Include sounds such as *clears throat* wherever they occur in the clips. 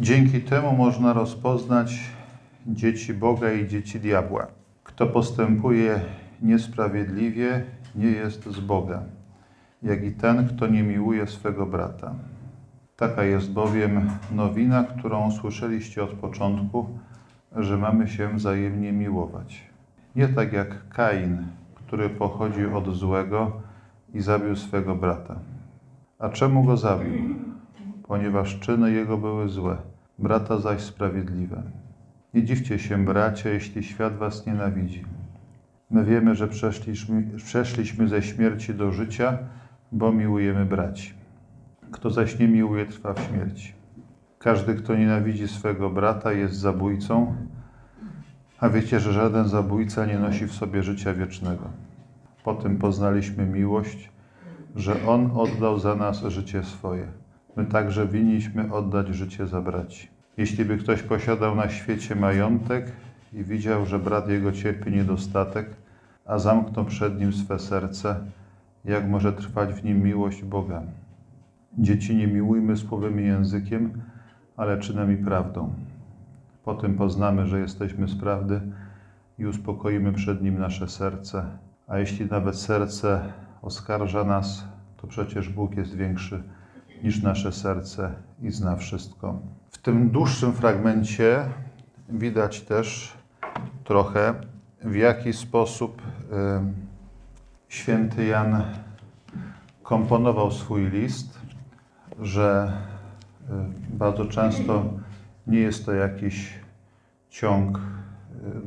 Dzięki temu można rozpoznać dzieci Boga i dzieci diabła. Kto postępuje niesprawiedliwie, nie jest z Boga, jak i ten, kto nie miłuje swego brata. Taka jest bowiem nowina, którą słyszeliście od początku, że mamy się wzajemnie miłować. Nie tak jak Kain, który pochodził od złego i zabił swego brata. A czemu go zabił? Ponieważ czyny jego były złe, brata zaś sprawiedliwe. Nie dziwcie się, bracia, jeśli świat was nienawidzi. My wiemy, że przeszliśmy, przeszliśmy ze śmierci do życia, bo miłujemy braci. Kto zaś nie miłuje, trwa w śmierci. Każdy, kto nienawidzi swego brata, jest zabójcą, a wiecie, że żaden zabójca nie nosi w sobie życia wiecznego. Potem poznaliśmy miłość, że On oddał za nas życie swoje. My także winniśmy oddać życie za braci. Jeśli by ktoś posiadał na świecie majątek i widział, że brat jego cierpi niedostatek, a zamknął przed nim swe serce, jak może trwać w nim miłość Boga? Dzieci nie miłujmy słowem i językiem, ale czynem i prawdą. Potem poznamy, że jesteśmy z prawdy i uspokoimy przed nim nasze serce. A jeśli nawet serce oskarża nas, to przecież Bóg jest większy niż nasze serce i zna wszystko. W tym dłuższym fragmencie widać też trochę, w jaki sposób y, święty Jan komponował swój list, że y, bardzo często nie jest to jakiś ciąg y,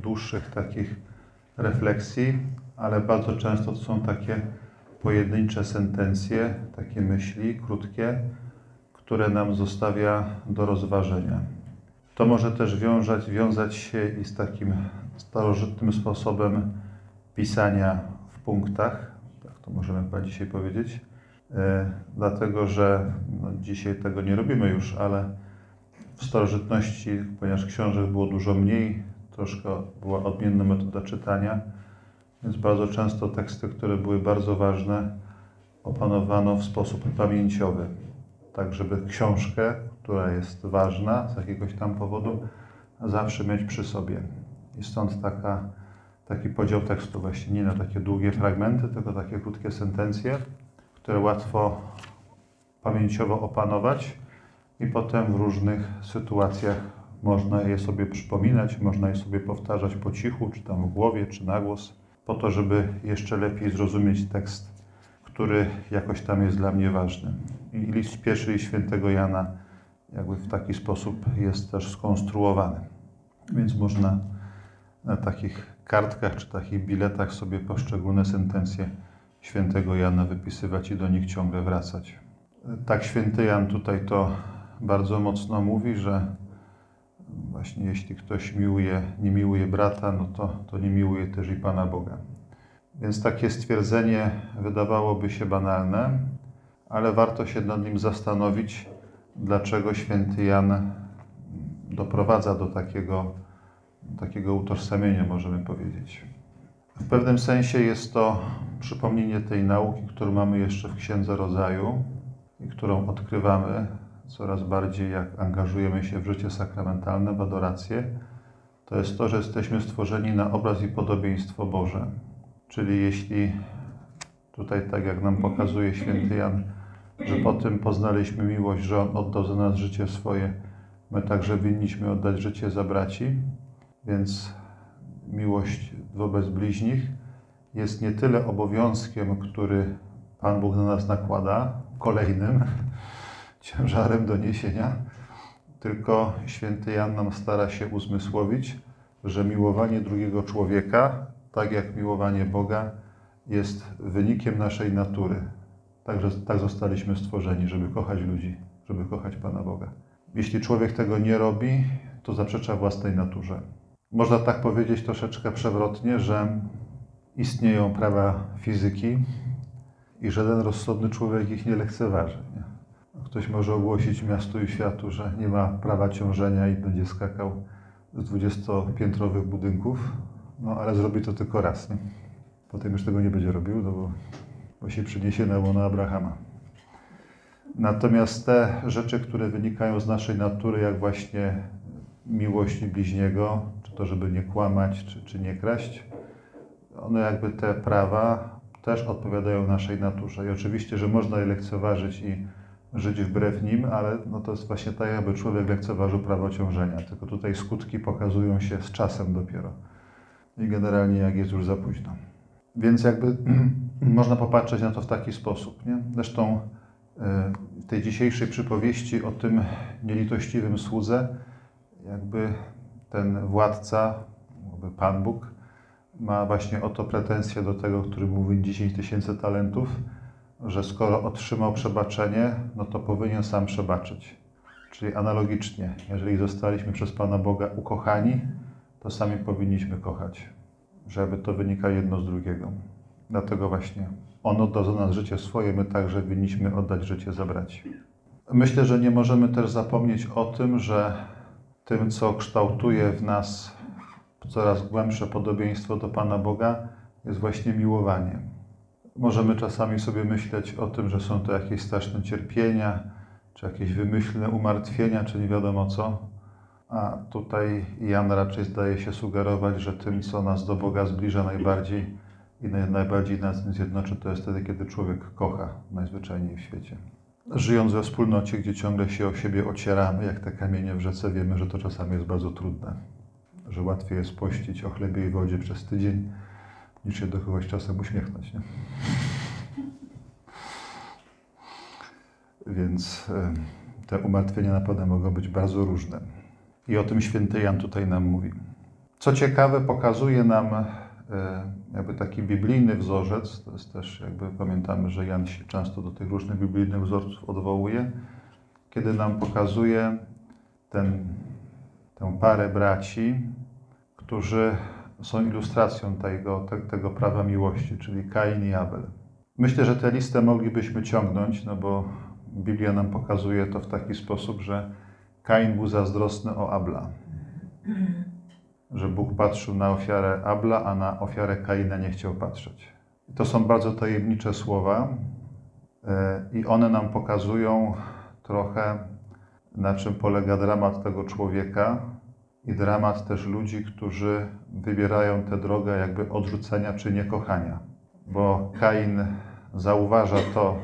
dłuższych takich refleksji, ale bardzo często to są takie pojedyncze sentencje, takie myśli krótkie, które nam zostawia do rozważenia. To może też wiązać, wiązać się i z takim starożytnym sposobem pisania w punktach, tak to możemy chyba dzisiaj powiedzieć, e, dlatego że no, dzisiaj tego nie robimy już, ale w starożytności, ponieważ książek było dużo mniej, troszkę była odmienna metoda czytania, więc bardzo często teksty, które były bardzo ważne, opanowano w sposób pamięciowy, tak żeby książkę, która jest ważna z jakiegoś tam powodu, zawsze mieć przy sobie. I stąd taka, taki podział tekstu właśnie nie na takie długie fragmenty, tylko takie krótkie sentencje, które łatwo pamięciowo opanować i potem w różnych sytuacjach można je sobie przypominać, można je sobie powtarzać po cichu, czy tam w głowie, czy na głos, po to, żeby jeszcze lepiej zrozumieć tekst, który jakoś tam jest dla mnie ważny. I list pierwszy świętego Jana jakby w taki sposób jest też skonstruowany. Więc można na takich kartkach czy takich biletach sobie poszczególne sentencje świętego Jana wypisywać i do nich ciągle wracać. Tak święty Jan tutaj to bardzo mocno mówi, że właśnie jeśli ktoś miłuje, nie miłuje brata, no to, to nie miłuje też i Pana Boga. Więc takie stwierdzenie wydawałoby się banalne, ale warto się nad nim zastanowić, dlaczego święty Jan doprowadza do takiego, takiego utożsamienia, możemy powiedzieć. W pewnym sensie jest to przypomnienie tej nauki, którą mamy jeszcze w Księdze Rodzaju i którą odkrywamy coraz bardziej, jak angażujemy się w życie sakramentalne, w adorację, to jest to, że jesteśmy stworzeni na obraz i podobieństwo Boże. Czyli jeśli tutaj, tak jak nam pokazuje święty Jan, że po tym poznaliśmy miłość, że On oddał za nas życie swoje, my także winniśmy oddać życie za braci, więc miłość wobec bliźnich jest nie tyle obowiązkiem, który Pan Bóg na nas nakłada, kolejnym, *laughs* ciężarem do niesienia, tylko święty Jan nam stara się uzmysłowić, że miłowanie drugiego człowieka, tak jak miłowanie Boga, jest wynikiem naszej natury. Także tak zostaliśmy stworzeni, żeby kochać ludzi, żeby kochać Pana Boga. Jeśli człowiek tego nie robi, to zaprzecza własnej naturze. Można tak powiedzieć troszeczkę przewrotnie, że istnieją prawa fizyki i żaden rozsądny człowiek ich nie lekceważy. Nie? Ktoś może ogłosić miastu i światu, że nie ma prawa ciążenia i będzie skakał z dwudziestopiętrowych budynków, no ale zrobi to tylko raz. Nie? Potem już tego nie będzie robił, no bo, bo się przyniesie na łono Abrahama. Natomiast te rzeczy, które wynikają z naszej natury, jak właśnie miłość bliźniego, czy to, żeby nie kłamać, czy, czy nie kraść, one jakby te prawa też odpowiadają naszej naturze. I oczywiście, że można je lekceważyć i żyć wbrew nim, ale no to jest właśnie tak, jakby człowiek lekceważył prawo ciążenia. Tylko tutaj skutki pokazują się z czasem dopiero. I generalnie jak jest już za późno. Więc jakby *clears throat* można popatrzeć na to w taki sposób. Nie? Zresztą e, w tej dzisiejszej przypowieści o tym nielitościwym słudze, jakby ten władca, jakby Pan Bóg, ma właśnie oto pretensję do tego, który mówi 10 tysięcy talentów, że skoro otrzymał przebaczenie, no to powinien sam przebaczyć. Czyli analogicznie, jeżeli zostaliśmy przez Pana Boga ukochani, to sami powinniśmy kochać, żeby to wynika jedno z drugiego. Dlatego właśnie On oddał za nas życie swoje, my także winniśmy oddać życie za braci. Myślę, że nie możemy też zapomnieć o tym, że tym, co kształtuje w nas coraz głębsze podobieństwo do Pana Boga, jest właśnie miłowanie. Możemy czasami sobie myśleć o tym, że są to jakieś straszne cierpienia, czy jakieś wymyślne umartwienia, czy nie wiadomo co. A tutaj Jan raczej zdaje się sugerować, że tym, co nas do Boga zbliża najbardziej i najbardziej nas zjednoczy, to jest wtedy, kiedy człowiek kocha najzwyczajniej w świecie. Żyjąc we wspólnocie, gdzie ciągle się o siebie ocieramy, jak te kamienie w rzece, wiemy, że to czasami jest bardzo trudne. Że łatwiej jest pościć o chlebie i wodzie przez tydzień, niż się do kogoś czasem uśmiechnąć. Nie? Więc te umartwienia naprawdę mogą być bardzo różne. I o tym święty Jan tutaj nam mówi. Co ciekawe, pokazuje nam jakby taki biblijny wzorzec, to jest też jakby pamiętamy, że Jan się często do tych różnych biblijnych wzorców odwołuje, kiedy nam pokazuje ten, tę parę braci, którzy są ilustracją tego, tego prawa miłości, czyli Kain i Abel. Myślę, że tę listę moglibyśmy ciągnąć, no bo Biblia nam pokazuje to w taki sposób, że Kain był zazdrosny o Abla. Że Bóg patrzył na ofiarę Abla, a na ofiarę Kaina nie chciał patrzeć. To są bardzo tajemnicze słowa e, i one nam pokazują trochę, na czym polega dramat tego człowieka, i dramat też ludzi, którzy wybierają tę drogę jakby odrzucenia czy niekochania. Bo Kain zauważa to,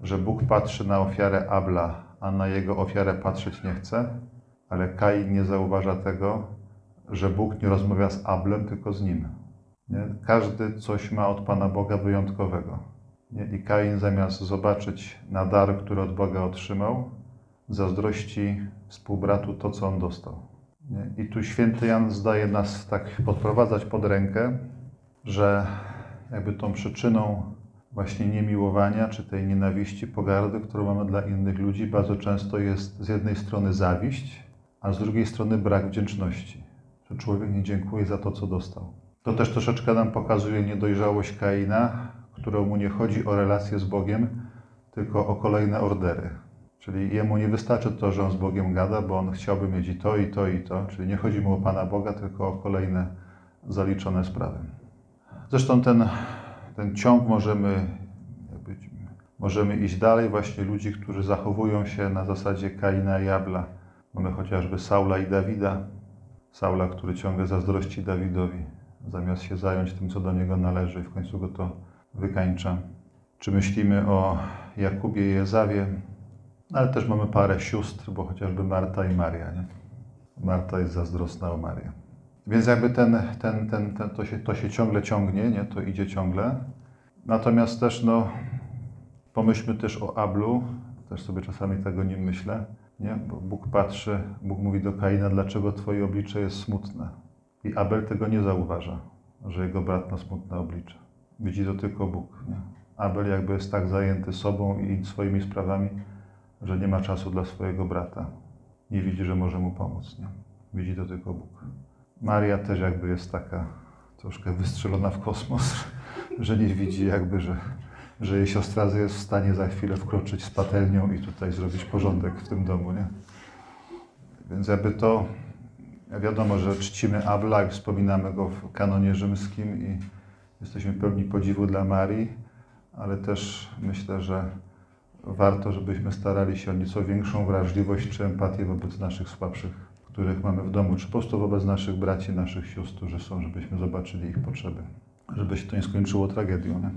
że Bóg patrzy na ofiarę Abla, a na jego ofiarę patrzeć nie chce, ale Kain nie zauważa tego, że Bóg nie rozmawia z Ablem, tylko z nim. Nie? Każdy coś ma od Pana Boga wyjątkowego. Nie? I Kain zamiast zobaczyć na dar, który od Boga otrzymał, zazdrości współbratu to, co on dostał. Nie? I tu święty Jan zdaje nas tak podprowadzać pod rękę, że jakby tą przyczyną właśnie niemiłowania, czy tej nienawiści, pogardy, którą mamy dla innych ludzi, bardzo często jest z jednej strony zawiść, a z drugiej strony brak wdzięczności, że człowiek nie dziękuje za to, co dostał. To też troszeczkę nam pokazuje niedojrzałość Kaina, któremu nie chodzi o relacje z Bogiem, tylko o kolejne ordery. Czyli jemu nie wystarczy to, że on z Bogiem gada, bo on chciałby mieć i to, i to, i to. Czyli nie chodzi mu o Pana Boga, tylko o kolejne zaliczone sprawy. Zresztą ten, ten ciąg możemy, jakby, możemy iść dalej. Właśnie ludzi, którzy zachowują się na zasadzie Kaina i Abla. Mamy chociażby Saula i Dawida. Saula, który ciągle zazdrości Dawidowi, zamiast się zająć tym, co do niego należy, i w końcu go to wykańcza. Czy myślimy o Jakubie i Jezawie, ale też mamy parę sióstr, bo chociażby Marta i Maria. Nie? Marta jest zazdrosna o Marię. Więc jakby ten, ten, ten, ten, to, się, to się ciągle ciągnie, nie? to idzie ciągle. Natomiast też no, pomyślmy też o Ablu, też sobie czasami tego nie myślę, nie? bo Bóg patrzy, Bóg mówi do Kaina, dlaczego twoje oblicze jest smutne. I Abel tego nie zauważa, że jego brat ma smutne oblicze. Widzi to tylko Bóg. Nie? Abel jakby jest tak zajęty sobą i swoimi sprawami, że nie ma czasu dla swojego brata. Nie widzi, że może mu pomóc. Nie? Widzi to tylko Bóg. Maria też jakby jest taka troszkę wystrzelona w kosmos, *laughs* że nie widzi jakby, że, że jej siostra jest w stanie za chwilę wkroczyć z patelnią i tutaj zrobić porządek w tym domu, nie? Więc jakby to, wiadomo, że czcimy Abla i wspominamy go w kanonie rzymskim i jesteśmy pełni podziwu dla Marii, ale też myślę, że warto, żebyśmy starali się o nieco większą wrażliwość czy empatię wobec naszych słabszych, których mamy w domu, czy po prostu wobec naszych braci, naszych sióstr, którzy są, żebyśmy zobaczyli ich potrzeby, żeby się to nie skończyło tragedią. Nie?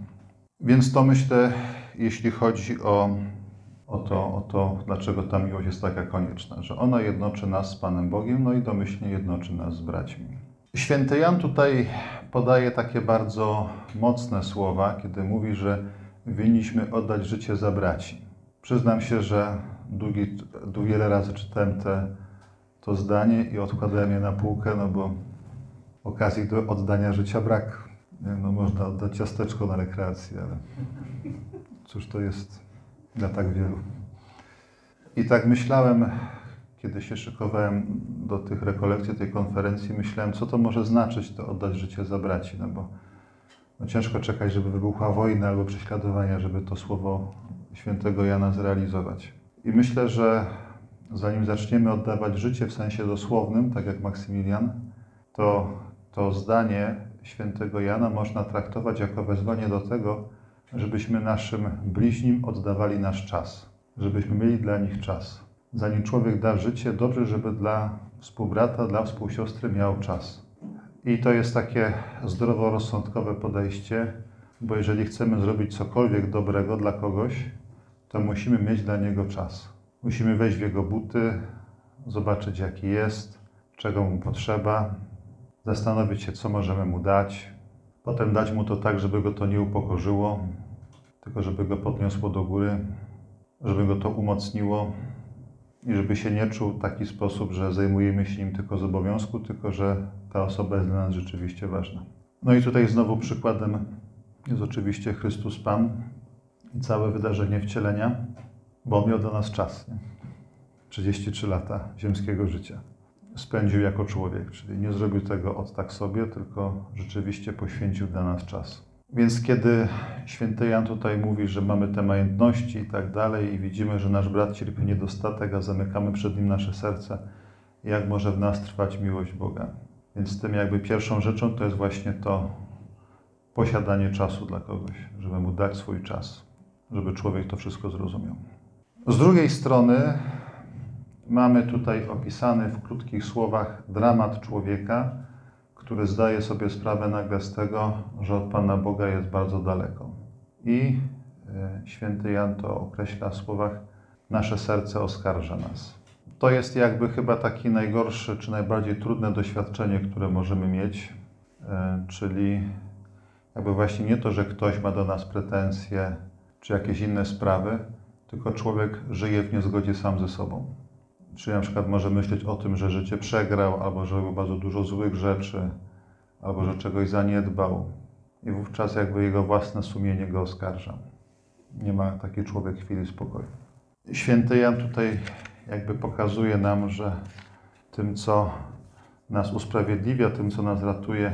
Więc to myślę, jeśli chodzi o, o, to, o to, dlaczego ta miłość jest taka konieczna, że ona jednoczy nas z Panem Bogiem, no i domyślnie jednoczy nas z braćmi. Święty Jan tutaj podaje takie bardzo mocne słowa, kiedy mówi, że winniśmy oddać życie za braci. Przyznam się, że długi, wiele razy czytałem te, to zdanie i odkładałem je na półkę, no bo okazji do oddania życia brak. No, można oddać ciasteczko na rekreację, ale cóż to jest dla tak wielu. I tak myślałem, kiedy się szykowałem do tych rekolekcji, tej konferencji, myślałem, co to może znaczyć, to oddać życie za braci, no bo no ciężko czekać, żeby wybuchła wojna albo prześladowania, żeby to słowo świętego Jana zrealizować. I myślę, że zanim zaczniemy oddawać życie w sensie dosłownym, tak jak Maksymilian, to to zdanie świętego Jana można traktować jako wezwanie do tego, żebyśmy naszym bliźnim oddawali nasz czas, żebyśmy mieli dla nich czas. Zanim człowiek da życie, dobrze, żeby dla współbrata, dla współsiostry miał czas. I to jest takie zdroworozsądkowe podejście, bo jeżeli chcemy zrobić cokolwiek dobrego dla kogoś, to musimy mieć dla niego czas. Musimy wejść w jego buty, zobaczyć jaki jest, czego mu potrzeba, zastanowić się, co możemy mu dać. Potem dać mu to tak, żeby go to nie upokorzyło, tylko żeby go podniosło do góry, żeby go to umocniło i żeby się nie czuł w taki sposób, że zajmujemy się nim tylko z obowiązku, tylko że ta osoba jest dla nas rzeczywiście ważna. No i tutaj znowu przykładem jest oczywiście Chrystus Pan i całe wydarzenie wcielenia, bo miał dla nas czas. Nie? 33 lata ziemskiego życia spędził jako człowiek, czyli nie zrobił tego od tak sobie, tylko rzeczywiście poświęcił dla nas czas. Więc kiedy święty Jan tutaj mówi, że mamy te majątności i tak dalej i widzimy, że nasz brat cierpi niedostatek, a zamykamy przed nim nasze serce, jak może w nas trwać miłość Boga? Więc tym jakby pierwszą rzeczą to jest właśnie to posiadanie czasu dla kogoś, żeby mu dać swój czas, żeby człowiek to wszystko zrozumiał. Z drugiej strony mamy tutaj opisany w krótkich słowach dramat człowieka, który zdaje sobie sprawę nagle z tego, że od Pana Boga jest bardzo daleko. I e, święty Jan to określa w słowach: Nasze serce oskarża nas. To jest jakby chyba taki najgorszy czy najbardziej trudne doświadczenie, które możemy mieć, e, czyli jakby właśnie nie to, że ktoś ma do nas pretensje czy jakieś inne sprawy, tylko człowiek żyje w niezgodzie sam ze sobą. Czyli na przykład może myśleć o tym, że życie przegrał, albo że robił bardzo dużo złych rzeczy, albo że czegoś zaniedbał. I wówczas jakby jego własne sumienie go oskarża. Nie ma taki człowiek chwili spokoju. Święty Jan tutaj jakby pokazuje nam, że tym, co nas usprawiedliwia, tym, co nas ratuje,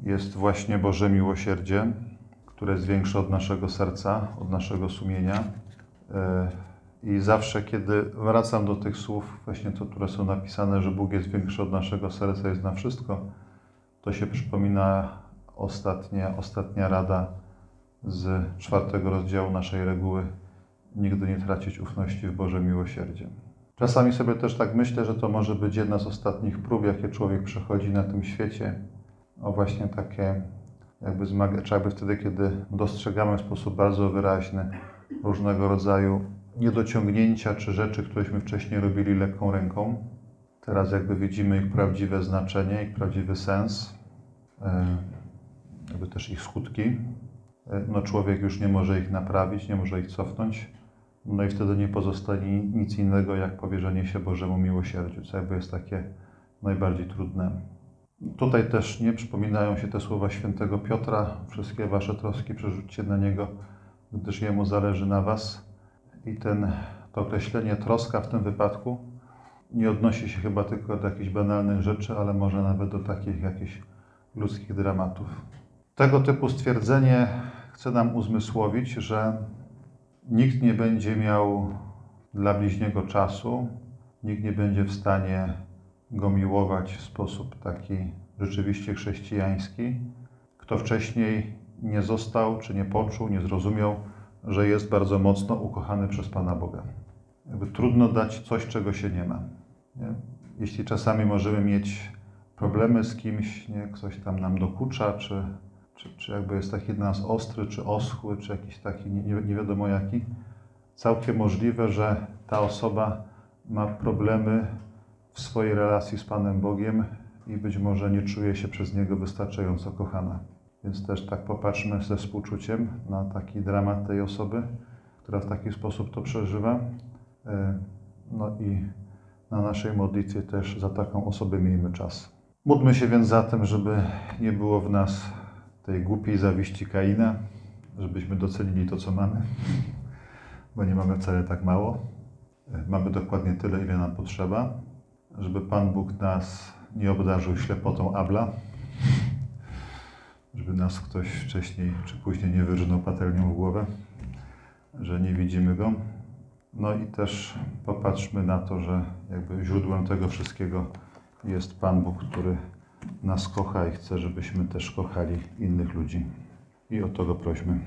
jest właśnie Boże miłosierdzie, które jest większe od naszego serca, od naszego sumienia. I zawsze, kiedy wracam do tych słów, właśnie to, które są napisane, że Bóg jest większy od naszego serca, jest na wszystko, to się przypomina ostatnia, ostatnia rada z czwartego rozdziału naszej reguły nigdy nie tracić ufności w Boże miłosierdzie. Czasami sobie też tak myślę, że to może być jedna z ostatnich prób, jakie człowiek przechodzi na tym świecie. O właśnie takie jakby zmaga, czy jakby wtedy, kiedy dostrzegamy w sposób bardzo wyraźny różnego rodzaju niedociągnięcia czy rzeczy, któreśmy wcześniej robili lekką ręką. Teraz jakby widzimy ich prawdziwe znaczenie, ich prawdziwy sens, e, jakby też ich skutki. E, no człowiek już nie może ich naprawić, nie może ich cofnąć. No i wtedy nie pozostanie nic innego, jak powierzenie się Bożemu miłosierdziu, co jakby jest takie najbardziej trudne. Tutaj też nie przypominają się te słowa świętego Piotra. Wszystkie wasze troski przerzućcie na Niego, gdyż Jemu zależy na was. I ten, to określenie troska w tym wypadku nie odnosi się chyba tylko do jakichś banalnych rzeczy, ale może nawet do takich jakichś ludzkich dramatów. Tego typu stwierdzenie chce nam uzmysłowić, że nikt nie będzie miał dla bliźniego czasu, nikt nie będzie w stanie go miłować w sposób taki rzeczywiście chrześcijański, kto wcześniej nie został, czy nie poczuł, nie zrozumiał, że jest bardzo mocno ukochany przez Pana Boga. Jakby trudno dać coś, czego się nie ma. Nie? Jeśli czasami możemy mieć problemy z kimś, nie? ktoś tam nam dokucza, czy, czy, czy jakby jest taki dla nas ostry, czy oschły, czy jakiś taki nie, nie wiadomo jaki, całkiem możliwe, że ta osoba ma problemy w swojej relacji z Panem Bogiem i być może nie czuje się przez Niego wystarczająco kochana. Więc też tak popatrzmy ze współczuciem na taki dramat tej osoby, która w taki sposób to przeżywa. E, No i na naszej modlitwie też za taką osobę miejmy czas. Módlmy się więc za tym, żeby nie było w nas tej głupiej zawiści Kaina, żebyśmy docenili to, co mamy, bo nie mamy wcale tak mało. E, Mamy dokładnie tyle, ile nam potrzeba, żeby Pan Bóg nas nie obdarzył ślepotą Abla, żeby nas ktoś wcześniej czy później nie wyrżnął patelnią w głowę, że nie widzimy Go. No i też popatrzmy na to, że jakby źródłem tego wszystkiego jest Pan Bóg, który nas kocha i chce, żebyśmy też kochali innych ludzi. I o to Go prośmy.